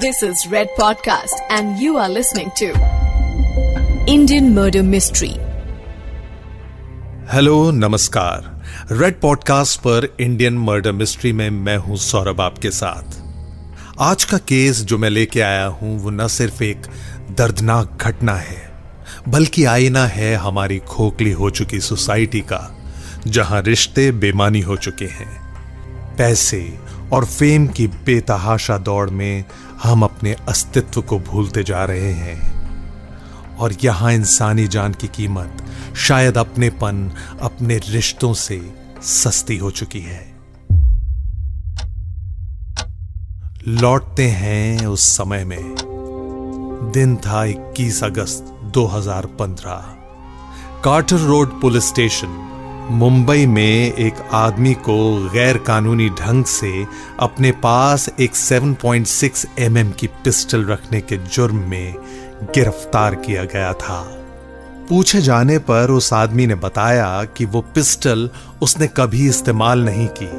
This is Red Podcast, and you are listening to Indian Murder Mystery. Hello नमस्कार red podcast पर Indian murder mystery में मैं हूँ सौरभ आपके साथ। आज का केस जो मैं लेके आया हूँ वो न सिर्फ़ एक दर्दनाक घटना है बल्कि आईना है हमारी खोखली हो चुकी सोसाइटी का जहाँ रिश्ते बेमानी हो चुके हैं। पैसे और फेम की बेतहाशा दौड़ में हम अपने अस्तित्व को भूलते जा रहे हैं। और यहाँ इंसानी जान की कीमत शायद अपनेपन, अपने रिश्तों से सस्ती हो चुकी है। लौटते हैं उस समय में। दिन था 21 अगस्त 2015 Carter road police station Mumbai में एक आदमी को गैर कानूनी ढंग से अपने पास एक 7.6 mm की पिस्टल रखने के जुर्म में गिरफ़्तार किया गया था। पूछे जाने पर उस आदमी ने बताया कि वो पिस्टल उसने कभी इस्तेमाल नहीं की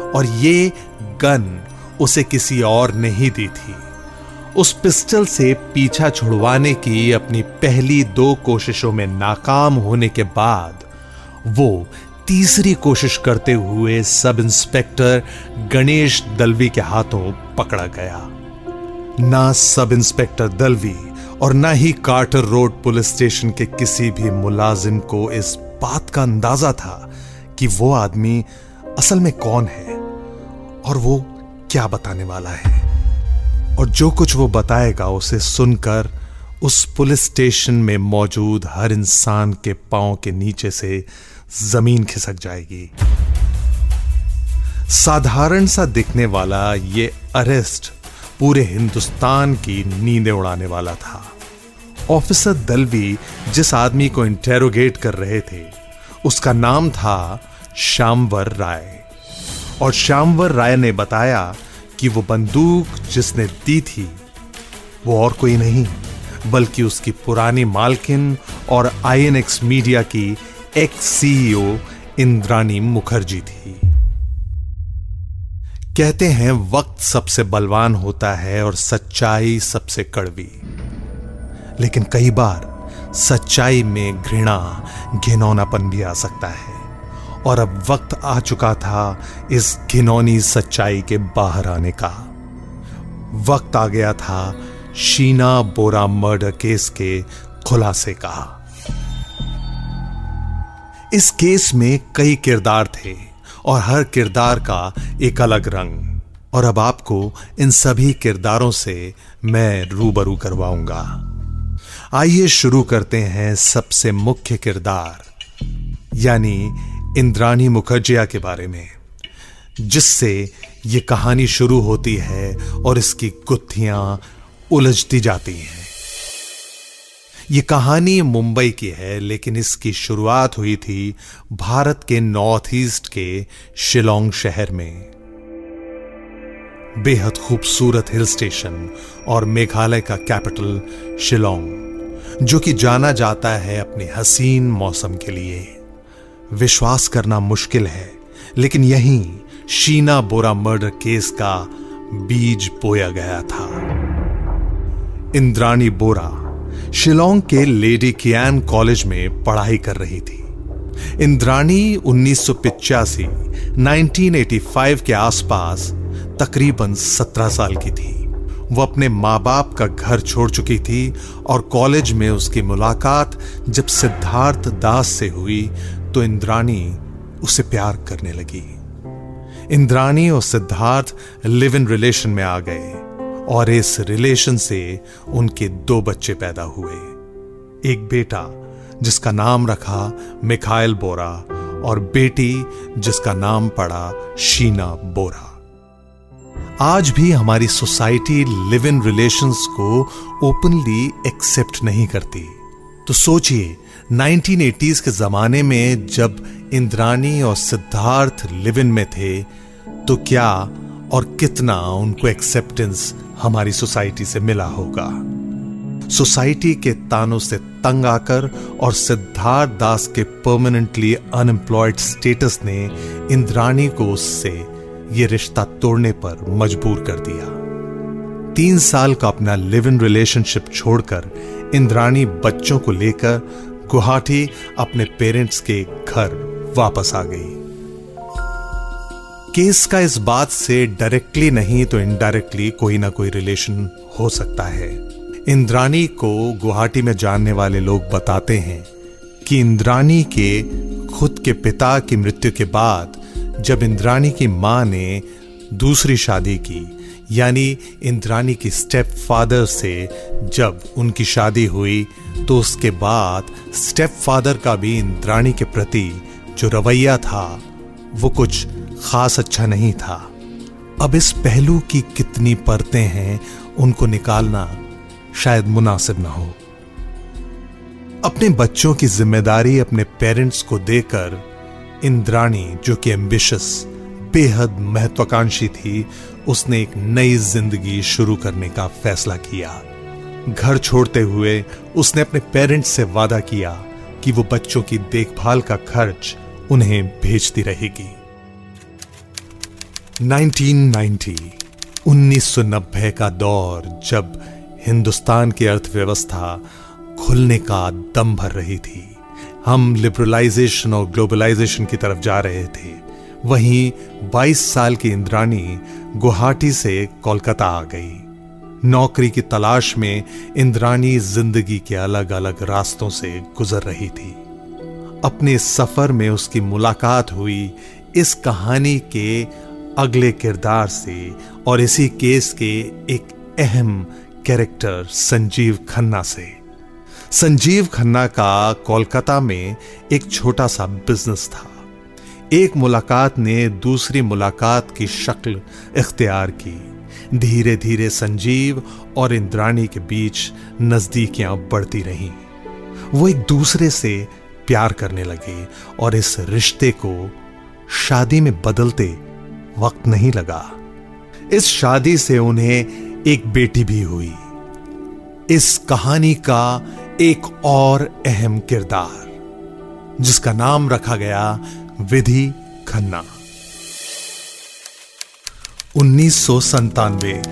और ये गन उसे किसी और ने ही दी थी। उस पिस्टल से पीछा छुड़वाने की अपनी पहली दो कोशिशों में नाकाम होने के बाद वो तीसरी कोशिश करते हुए सब इंस्पेक्टर गणेश दलवी के हाथों पकड़ा गया। ना सब इंस्पेक्टर दलवी और ना ही कार्टर रोड पुलिस स्टेशन के किसी भी मुलाजिम को इस बात का अंदाज़ा था कि वो आदमी असल में कौन है और वो क्या बताने वाला है। और जो कुछ वो बताएगा उसे सुनकर उस पुलिस स्टेशन में मौजूद हर इंसान के पाँव के नीचे से ज़मीन खिसक जाएगी। साधारण सा दिखने वाला ये अरेस्ट पूरे हिंदुस्तान की नींदें उड़ाने वाला था। ऑफिसर दलवी जिस आदमी को इंटेरोगेट कर रहे थे, उसका नाम था श्यामवर राय। और श्यामवर राय ने बताया कि वो बंदूक जिसने दी थी, वो और कोई नहीं, बल्कि उसकी पुरानी मालकिन और आईएनएक्स मीडिया की एक्स सीईओ इंद्रानी मुखर्जी थी। कहते हैं, वक्त सबसे बलवान होता है और सच्चाई सबसे कड़वी। लेकिन कई बार सच्चाई में घृणा, घिनौनापन भी आ सकता है। और अब वक्त आ चुका था इस घिनौनी सच्चाई के बाहर आने का। वक्त आ गया था शीना बोरा मर्डर केस के खुलासे का। इस केस में कई किरदार थे और हर किरदार का एक अलग रंग। और अब आपको इन सभी किरदारों से मैं रूबरू करवाऊँगा। आइए शुरू करते हैं सबसे मुख्य किरदार, यानी इंद्राणी मुखर्जिया के बारे में, जिससे ये कहानी शुरू होती है और इसकी गुत्थियाँ उलझती जाती हैं। ये कहानी मुंबई की है, लेकिन इसकी शुरुआत हुई थी भारत के नॉर्थ ईस्ट के शिलोंग शहर में। बेहद खूबसूरत हिल स्टेशन और मेघालय का कैपिटल शिलोंग, जो कि जाना जाता है अपने हसीन मौसम के लिए। विश्वास करना मुश्किल है, लेकिन यहीं शीना बोरा मर्डर केस का बीज बोया गया था। इंद्राणी बोरा शिलोंग के लेडी कियान कॉलेज में पढ़ाई कर रही थी। इंद्राणी उन्नीस 1985 के आसपास तकरीबन 17 साल की थी। वो अपने माँ बाप का घर छोड़ चुकी थी और कॉलेज में उसकी मुलाकात जब सिद्धार्थ दास से हुई तो इंद्राणी उसे प्यार करने लगी। इंद्राणी और सिद्धार्थ लिव इन रिलेशन में आ गए। और इस रिलेशन से उनके दो बच्चे पैदा हुए। एक बेटा, जिसका नाम रखा मिखाइल बोरा, और बेटी, जिसका नाम पड़ा शीना बोरा। आज भी हमारी सोसाइटी लिव इन रिलेशंस को ओपनली एक्सेप्ट नहीं करती। तो सोचिए 1980s के जमाने में जब इंद्रानी और सिद्धार्थ लिव इन में थे तो क्या और कितना उनको एक्सेप्टेंस हमारी सोसाइटी से मिला होगा। सोसाइटी के तानों से तंग आकर और सिद्धार्थ दास के परमानेंटली अनएम्प्लॉयड स्टेटस ने इंद्राणी को उससे यह रिश्ता तोड़ने पर मजबूर कर दिया। तीन साल का अपना लिव इन रिलेशनशिप छोड़कर इंद्राणी बच्चों को लेकर गुवाहाटी अपने पेरेंट्स के घर वापस आ गई। केस का इस बात से डायरेक्टली नहीं तो इनडायरेक्टली कोई ना कोई रिलेशन हो सकता है। इंद्राणी को गुवाहाटी में जानने वाले लोग बताते हैं कि इंद्राणी के खुद के पिता की मृत्यु के बाद जब इंद्राणी की माँ ने दूसरी शादी की, यानी इंद्राणी की स्टेप फादर से जब उनकी शादी हुई तो उसके बाद स्टेप फादर का भी इंद्राणी के प्रति जो रवैया था, वो कुछ खास अच्छा नहीं था। अब इस पहलू की कितनी परतें हैं, उनको निकालना शायद मुनासिब ना हो। अपने बच्चों की ज़िम्मेदारी अपने पेरेंट्स को देकर इंद्राणी, जो कि एम्बिशस बेहद महत्वाकांक्षी थी, उसने एक नई ज़िंदगी शुरू करने का फैसला किया। घर छोड़ते हुए उसने अपने पेरेंट्स से वादा किया कि वो बच्चों की देखभाल का खर्च उन्हें भेजती रहेगी। 1990 1990 का दौर जब हिंदुस्तान की अर्थव्यवस्था खुलने का दम भर रही थी। हम लिबरलाइजेशन और ग्लोबलाइजेशन की तरफ़ जा रहे थे। वहीं 22 साल की इंद्राणी गुवाहाटी से कोलकाता आ गई। नौकरी की तलाश में इंद्राणी ज़िंदगी के अलग अलग रास्तों से गुजर रही थी। अपने सफ़र में उसकी मुलाकात हुई इस कहानी के अगले किरदार से और इसी केस के एक अहम कैरेक्टर संजीव खन्ना से। संजीव खन्ना का कोलकाता में एक छोटा सा बिज़नेस था। एक मुलाकात ने दूसरी मुलाकात की शक्ल इख्तियार की। धीरे धीरे संजीव और इंद्राणी के बीच नजदीकियाँ बढ़ती रहीं। वो एक दूसरे से प्यार करने लगे और इस रिश्ते को शादी में बदलते वक्त नहीं लगा। इस शादी से उन्हें एक बेटी भी हुई। इस कहानी का एक और अहम किरदार, जिसका नाम रखा गया विधि खन्ना। उन्नीस सौ संतानवे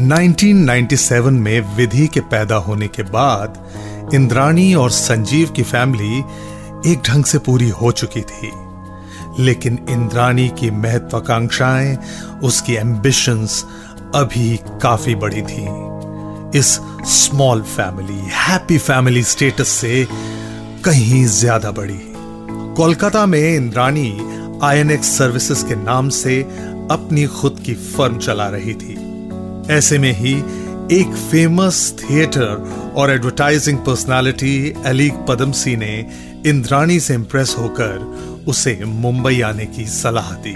1997 में विधि के पैदा होने के बाद इंद्राणी और संजीव की फैमिली एक ढंग से पूरी हो चुकी थी। लेकिन इंद्राणी की महत्वाकांक्षाएँ, उसकी एम्बिशंस अभी काफ़ी बड़ी थी। इस small family happy family status से कहीं ज़्यादा बड़ी। कोलकाता में इंद्राणी आईएनएक्स सर्विसेज़ के नाम से अपनी खुद की फर्म चला रही थी। ऐसे में ही एक फ़ेमस थिएटर और एडवर्टाइजिंग पर्सनालिटी अलीग पदमसी ने इंद्राणी से इंप्रेस होकर उसे मुंबई आने की सलाह दी।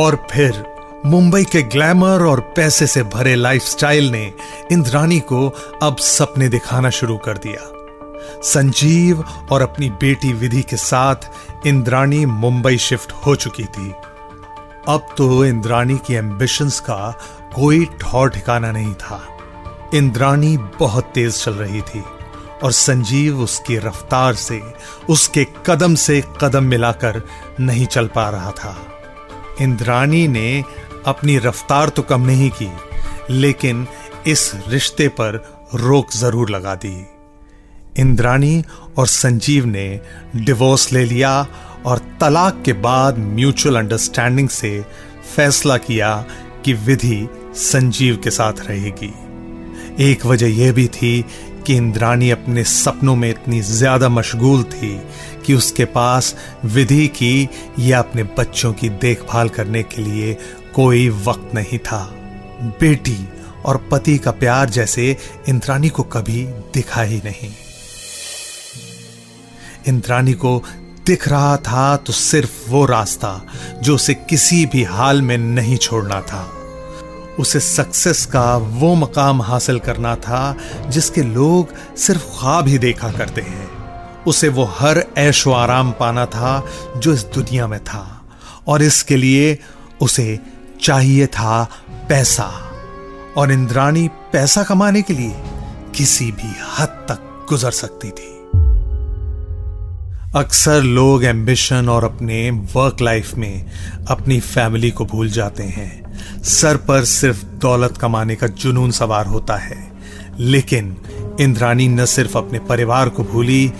और फिर मुंबई के ग्लैमर और पैसे से भरे लाइफस्टाइल ने इंद्राणी को अब सपने दिखाना शुरू कर दिया। संजीव और अपनी बेटी विधि के साथ इंद्राणी मुंबई शिफ्ट हो चुकी थी। अब तो इंद्राणी की एम्बिशंस का कोई ठौर ठिकाना नहीं था। इंद्राणी बहुत तेज चल रही थी। और संजीव उसकी रफ्तार से, उसके कदम से कदम मिलाकर नहीं चल पा रहा था। इंद्राणी ने अपनी रफ्तार तो कम नहीं की, लेकिन इस रिश्ते पर रोक ज़रूर लगा दी। इंद्राणी और संजीव ने डिवोर्स ले लिया और तलाक के बाद म्यूचुअल अंडरस्टैंडिंग से फैसला किया कि विधि संजीव के साथ रहेगी। एक वजह यह भी थी कि इंद्राणी अपने सपनों में इतनी ज़्यादा मशगूल थी कि उसके पास विधि की या अपने बच्चों की देखभाल करने के लिए कोई वक्त नहीं था। बेटी और पति का प्यार जैसे इंद्राणी को कभी दिखा ही नहीं। इंद्राणी को दिख रहा था तो सिर्फ़ वो रास्ता जो उसे किसी भी हाल में नहीं छोड़ना था। उसे सक्सेस का वो मकाम हासिल करना था जिसके लोग सिर्फ़ ख्वाब ही देखा करते हैं। उसे वो हर ऐशो आराम पाना था जो इस दुनिया में था और इसके लिए उसे चाहिए था पैसा। और इंद्राणी पैसा कमाने के लिए किसी भी हद तक गुजर सकती थी। अक्सर लोग एम्बिशन और अपने वर्क लाइफ में अपनी फैमिली को भूल जाते हैं। सर पर सिर्फ़ दौलत कमाने का जुनून सवार होता है। लेकिन इंद्रानी न सिर्फ़ अपने परिवार को भूली,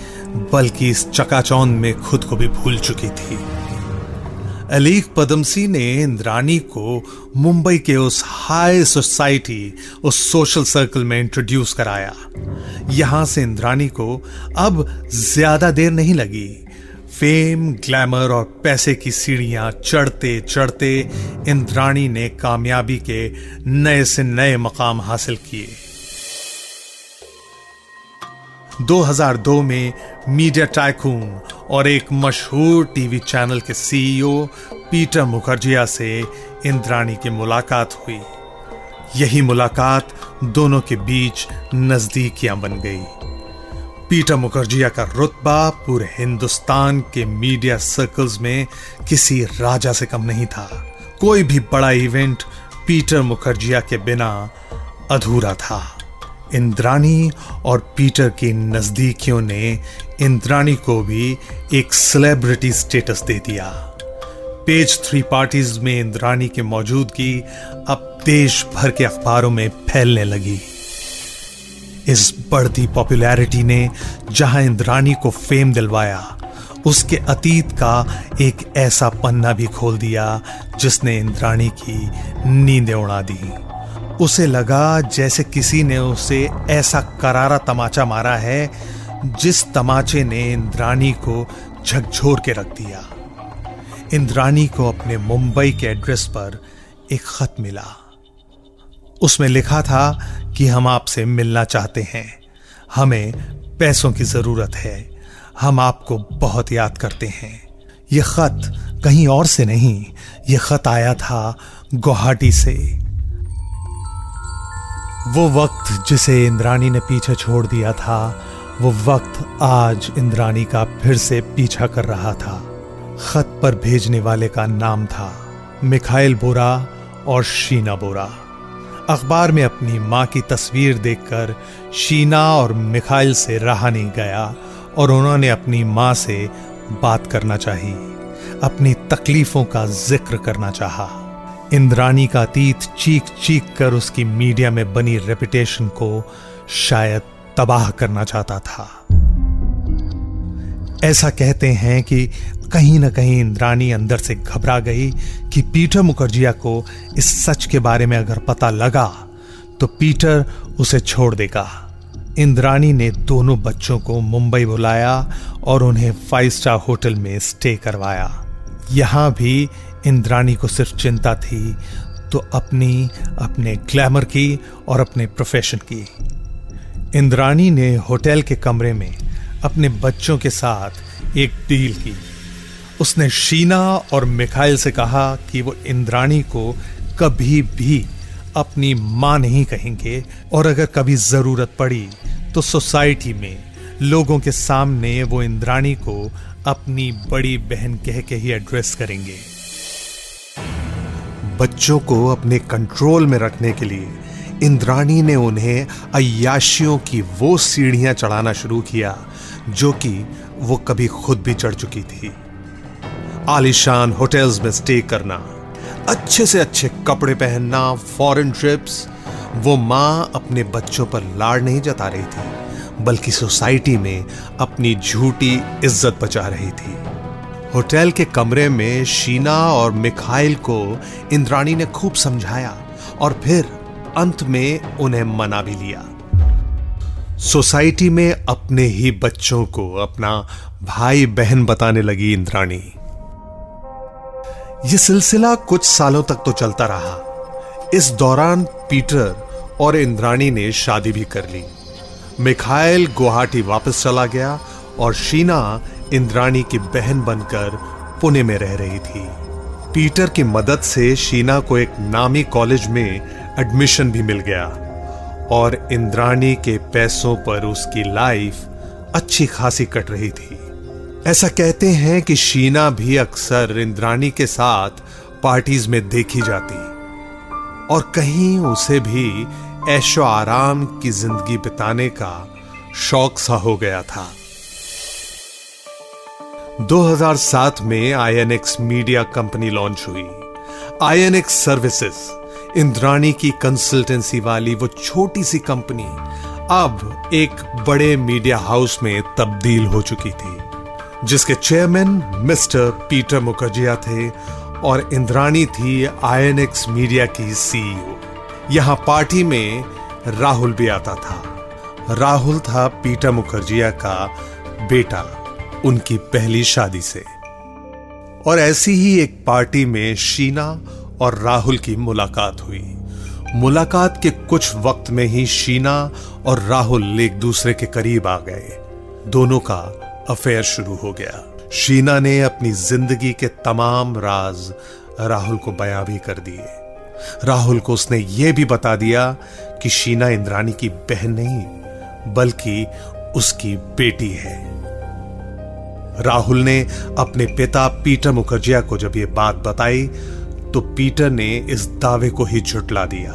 बल्कि इस चकाचौंध में खुद को भी भूल चुकी थी। अलीक पदमसी ने इंद्रानी को मुंबई के उस हाई सोसाइटी, उस सोशल सर्कल में इंट्रोड्यूस कराया। यहाँ से इंद्रानी को अब ज़्यादा देर नहीं लगी। फेम, ग्लैमर और पैसे की सीढ़ियाँ चढ़ते चढ़ते इंद्राणी ने कामयाबी के नए से नए मकाम हासिल किए। 2002 में मीडिया टाइकून और एक मशहूर टीवी चैनल के सीईओ पीटर मुखर्जिया से इंद्राणी की मुलाकात हुई। यही मुलाकात दोनों के बीच नजदीकियाँ बन गई। पीटर मुखर्जिया का रुतबा पूरे हिंदुस्तान के मीडिया सर्कल्स में किसी राजा से कम नहीं था। कोई भी बड़ा इवेंट पीटर मुखर्जिया के बिना अधूरा था। इंद्रानी और पीटर की नजदीकियों ने इंद्रानी को भी एक सेलिब्रिटी स्टेटस दे दिया। पेज थ्री पार्टीज़ में इंद्रानी की मौजूदगी अब देश भर के अखबारों में फैलने लगी। इस बढ़ती पॉपुलैरिटी ने जहाँ इंद्रानी को फेम दिलवाया। उसके अतीत का एक ऐसा पन्ना भी खोल दिया, जिसने इंद्राणी की नींदें उड़ा दी। उसे लगा जैसे किसी ने उसे ऐसा करारा तमाचा मारा है, जिस तमाचे ने इंद्राणी को झकझोर के रख दिया। इंद्राणी को अपने मुंबई के एड्रेस पर एक खत मिला। उसमें लिखा था कि हम आपसे मिलना चाहते हैं। हमें पैसों की ज़रूरत है। हम आपको बहुत याद करते हैं। यह खत कहीं और से नहीं यह खत आया था गुवाहाटी से। वो वक्त जिसे इंद्राणी ने पीछे छोड़ दिया था, वो वक्त आज इंद्राणी का फिर से पीछा कर रहा था। खत पर भेजने वाले का नाम था मिखाइल बोरा और शीना बोरा। अखबार में अपनी माँ की तस्वीर देखकर शीना और मिखाइल से रहा नहीं गया और उन्होंने अपनी माँ से बात करना चाहिए अपनी तकलीफों का ज़िक्र करना चाहा। इंद्रानी का अतीत चीख चीख कर उसकी मीडिया में बनी रेपुटेशन को शायद तबाह करना चाहता था ऐसा कहते हैं कि कहीं ना कहीं इंद्रानी अंदर से घबरा गई कि पीटर मुखर्जिया को इस सच के बारे में अगर पता लगा तो पीटर उसे छोड़ देगा। इंद्रानी ने दोनों बच्चों को मुंबई बुलाया और उन्हें फाइव स्टार होटल में स्टे करवाया। यहाँ भी इंद्रानी को सिर्फ़ चिंता थी तो अपनी, अपने ग्लैमर की और अपने प्रोफेशन की। इंद्रानी ने होटल के कमरे में अपने बच्चों के साथ एक डील की। उसने शीना और मिखाइल से कहा कि वो इंद्राणी को कभी भी अपनी माँ नहीं कहेंगे और अगर कभी ज़रूरत पड़ी तो सोसाइटी में लोगों के सामने वो इंद्राणी को अपनी बड़ी बहन कह के ही एड्रेस करेंगे। बच्चों को अपने कंट्रोल में रखने के लिए इंद्राणी ने उन्हें अयाशियों की वो सीढ़ियाँ चढ़ाना शुरू किया जो कि वो कभी खुद भी चढ़ चुकी थी। आलिशान होटल्स में स्टे करना, अच्छे से अच्छे कपड़े पहनना फॉरेन ट्रिप्स वो माँ अपने बच्चों पर लाड़ नहीं जता रही थी, बल्कि सोसाइटी में अपनी झूठी इज़्ज़त बचा रही थी। होटल के कमरे में शीना और मिखाइल को इंद्राणी ने खूब समझाया और फिर अंत में उन्हें मना भी लिया। सोसाइटी में अपने ही बच्चों को अपना भाई बहन बताने लगी इंद्राणी। यह सिलसिला कुछ सालों तक तो चलता रहा। इस दौरान पीटर और इंद्राणी ने शादी भी कर ली। मिखाइल गुवाहाटी वापस चला गया और शीना इंद्राणी की बहन बनकर पुणे में रह रही थी। पीटर की मदद से शीना को एक नामी कॉलेज में एडमिशन भी मिल गया। और इंद्राणी के पैसों पर उसकी लाइफ अच्छी खासी कट रही थी। ऐसा कहते हैं कि शीना भी अक्सर इंद्राणी के साथ पार्टीज़ में देखी जाती और कहीं उसे भी ऐशो आराम की ज़िंदगी बिताने का शौक सा हो गया था। 2007 में आईएनएक्स मीडिया कंपनी लॉन्च हुई। आईएनएक्स सर्विसेज़ इंद्राणी की कंसल्टेंसी वाली वो छोटी सी कंपनी अब एक बड़े मीडिया हाउस में तब्दील हो चुकी थी, जिसके चेयरमैन मिस्टर पीटर मुखर्जिया थे और इंद्राणी थी आईएनएक्स मीडिया की सीईओ यहाँ पार्टी में राहुल भी आता था। राहुल था पीटर मुखर्जिया का बेटा, उनकी पहली शादी से। और ऐसी ही एक पार्टी में शीना और राहुल की मुलाकात हुई। मुलाकात के कुछ वक्त में ही शीना और राहुल एक दूसरे के करीब आ गए। दोनों का अफेयर शुरू हो गया। शीना ने अपनी ज़िंदगी के तमाम राज राहुल को बयां भी कर दिए। राहुल को उसने यह भी बता दिया कि शीना इंद्राणी की बहन नहीं, बल्कि उसकी बेटी है। राहुल ने अपने पिता पीटर मुखर्जिया को जब यह बात बताई तो पीटर ने इस दावे को ही झुटला दिया।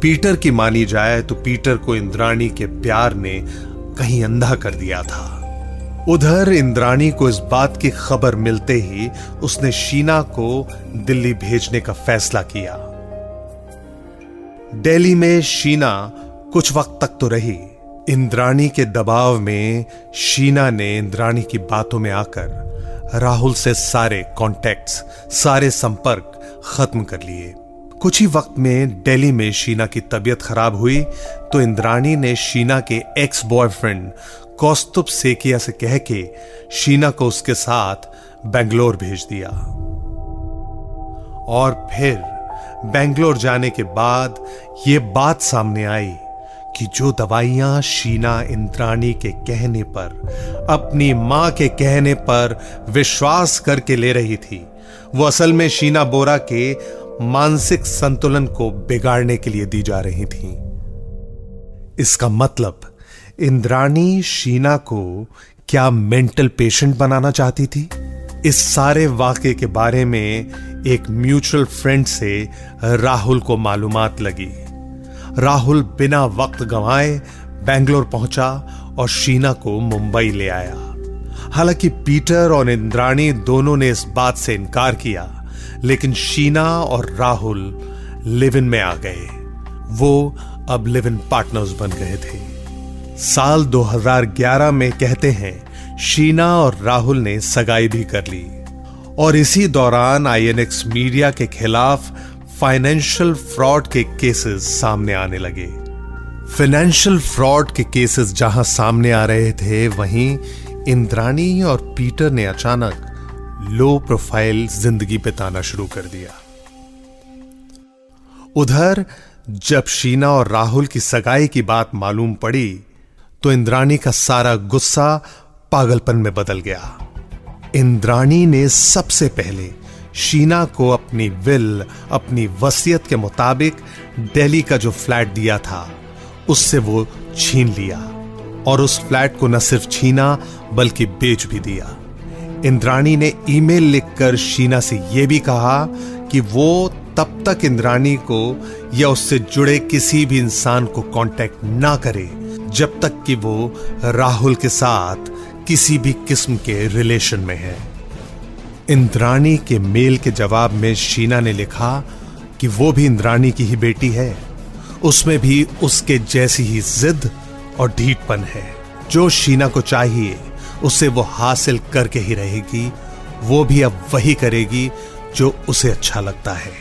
पीटर की मानी जाए तो पीटर को इंद्राणी के प्यार ने कहीं अंधा कर दिया था। उधर इंद्राणी को इस बात की खबर मिलते ही उसने शीना को दिल्ली भेजने का फैसला किया। दिल्ली में शीना कुछ वक्त तक तो रही। इंद्राणी के दबाव में शीना ने इंद्राणी की बातों में आकर राहुल से सारे कॉन्टेक्ट्स सारे संपर्क खत्म कर लिए। कुछ ही वक्त में दिल्ली में शीना की तबीयत खराब हुई तो इंद्राणी ने शीना के एक्स बॉयफ्रेंड कौस्तुभ सेकिया से कह के शीना को उसके साथ बेंगलोर भेज दिया। और फिर बेंगलोर जाने के बाद यह बात सामने आई। कि जो दवाइयाँ शीना इंद्राणी के कहने पर, अपनी माँ के कहने पर विश्वास करके ले रही थी, वो असल में शीना बोरा के मानसिक संतुलन को बिगाड़ने के लिए दी जा रही थी। इसका मतलब इंद्राणी शीना को क्या मेंटल पेशेंट बनाना चाहती थी? इस सारे वाक्य के बारे में एक म्यूचुअल फ्रेंड से राहुल को मालूमात लगी। राहुल बिना वक्त गंवाए बेंगलोर पहुँचा और शीना को मुंबई ले आया। हालाँकि पीटर और इंद्राणी दोनों ने इस बात से इनकार किया, लेकिन शीना और राहुल लिव इन में आ गए। वो अब लिव इन पार्टनर्स बन गए थे। साल 2011 में कहते हैं, शीना और राहुल ने सगाई भी कर ली। और इसी दौरान आईएनएक्स मीडिया के खिलाफ फाइनेंशियल फ्रॉड के केसेस सामने आने लगे। फाइनेंशियल फ्रॉड के केसेस जहाँ सामने आ रहे थे, वहीं इंद्राणी और पीटर ने अचानक लो प्रोफ़ाइल ज़िंदगी बिताना शुरू कर दिया। उधर, जब शीना और राहुल की सगाई की बात मालूम पड़ी तो इंद्राणी का सारा गुस्सा पागलपन में बदल गया। इंद्राणी ने सबसे पहले शीना को अपनी विल, अपनी वसीयत के मुताबिक दिल्ली का जो फ्लैट दिया था, उससे वो छीन लिया। और उस फ्लैट को न सिर्फ़ छीना, बल्कि बेच भी दिया। इंद्राणी ने ईमेल लिखकर शीना से यह भी कहा कि वो तब तक इंद्राणी को या उससे जुड़े किसी भी इंसान को कांटेक्ट ना करे, जब तक कि वो राहुल के साथ किसी भी किस्म के रिलेशन में है। इंद्राणी के मेल के जवाब में शीना ने लिखा कि वो भी इंद्राणी की ही बेटी है। उसमें भी उसके जैसी ही जिद और ढीठपन है। जो शीना को चाहिए, उसे वो हासिल करके ही रहेगी। वो भी अब वही करेगी जो उसे अच्छा लगता है।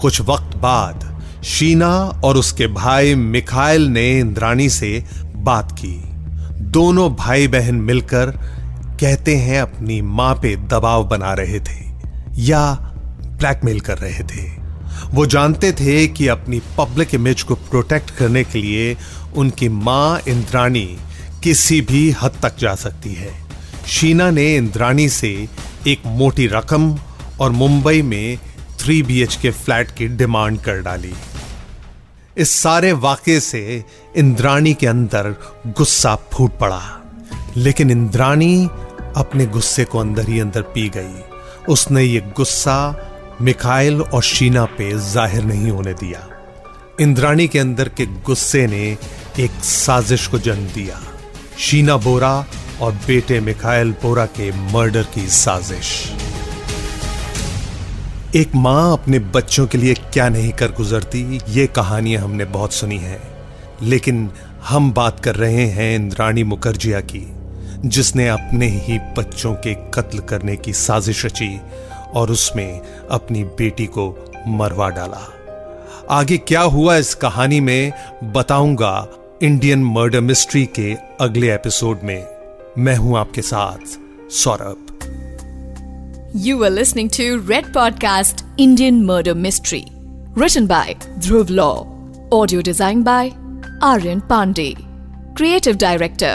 कुछ वक्त बाद शीना और उसके भाई मिखाइल ने इंद्राणी से बात की। दोनों भाई बहन मिलकर कहते हैं, अपनी माँ पे दबाव बना रहे थे या ब्लैकमेल कर रहे थे। वो जानते थे कि अपनी पब्लिक इमेज को प्रोटेक्ट करने के लिए उनकी माँ इंद्राणी किसी भी हद तक जा सकती है। शीना ने इंद्राणी से एक मोटी रकम और मुंबई में थ्री बीएच के फ्लैट की डिमांड कर डाली। इस सारे वाक्य से इंद्राणी के अंदर गुस्सा फूट पड़ा। लेकिन इंद्राणी अपने गुस्से को अंदर ही अंदर पी गई। उसने ये गुस्सा मिखाइल और शीना पे ज़ाहिर नहीं होने दिया। इंद्राणी के अंदर के गुस्से ने एक साजिश को जन्म दिया। शीना बोरा और बेटे मिखाइल बोरा के मर्डर की साजिश। एक माँ अपने बच्चों के लिए क्या नहीं कर गुजरती, ये कहानियाँ हमने बहुत सुनी हैं। लेकिन हम बात कर रहे हैं इंद्राणी मुखर्जिया की। जिसने अपने ही बच्चों के कत्ल करने की साजिश रची और उसमें अपनी बेटी को मरवा डाला आगे क्या हुआ इस कहानी में बताऊँगा इंडियन मर्डर मिस्ट्री के अगले एपिसोड में मैं हूँ आपके साथ Saurabh You were listening to Red Podcast Indian Murder Mystery. Written by Dhruv Law. Audio designed by Aryan Pandey. Creative Director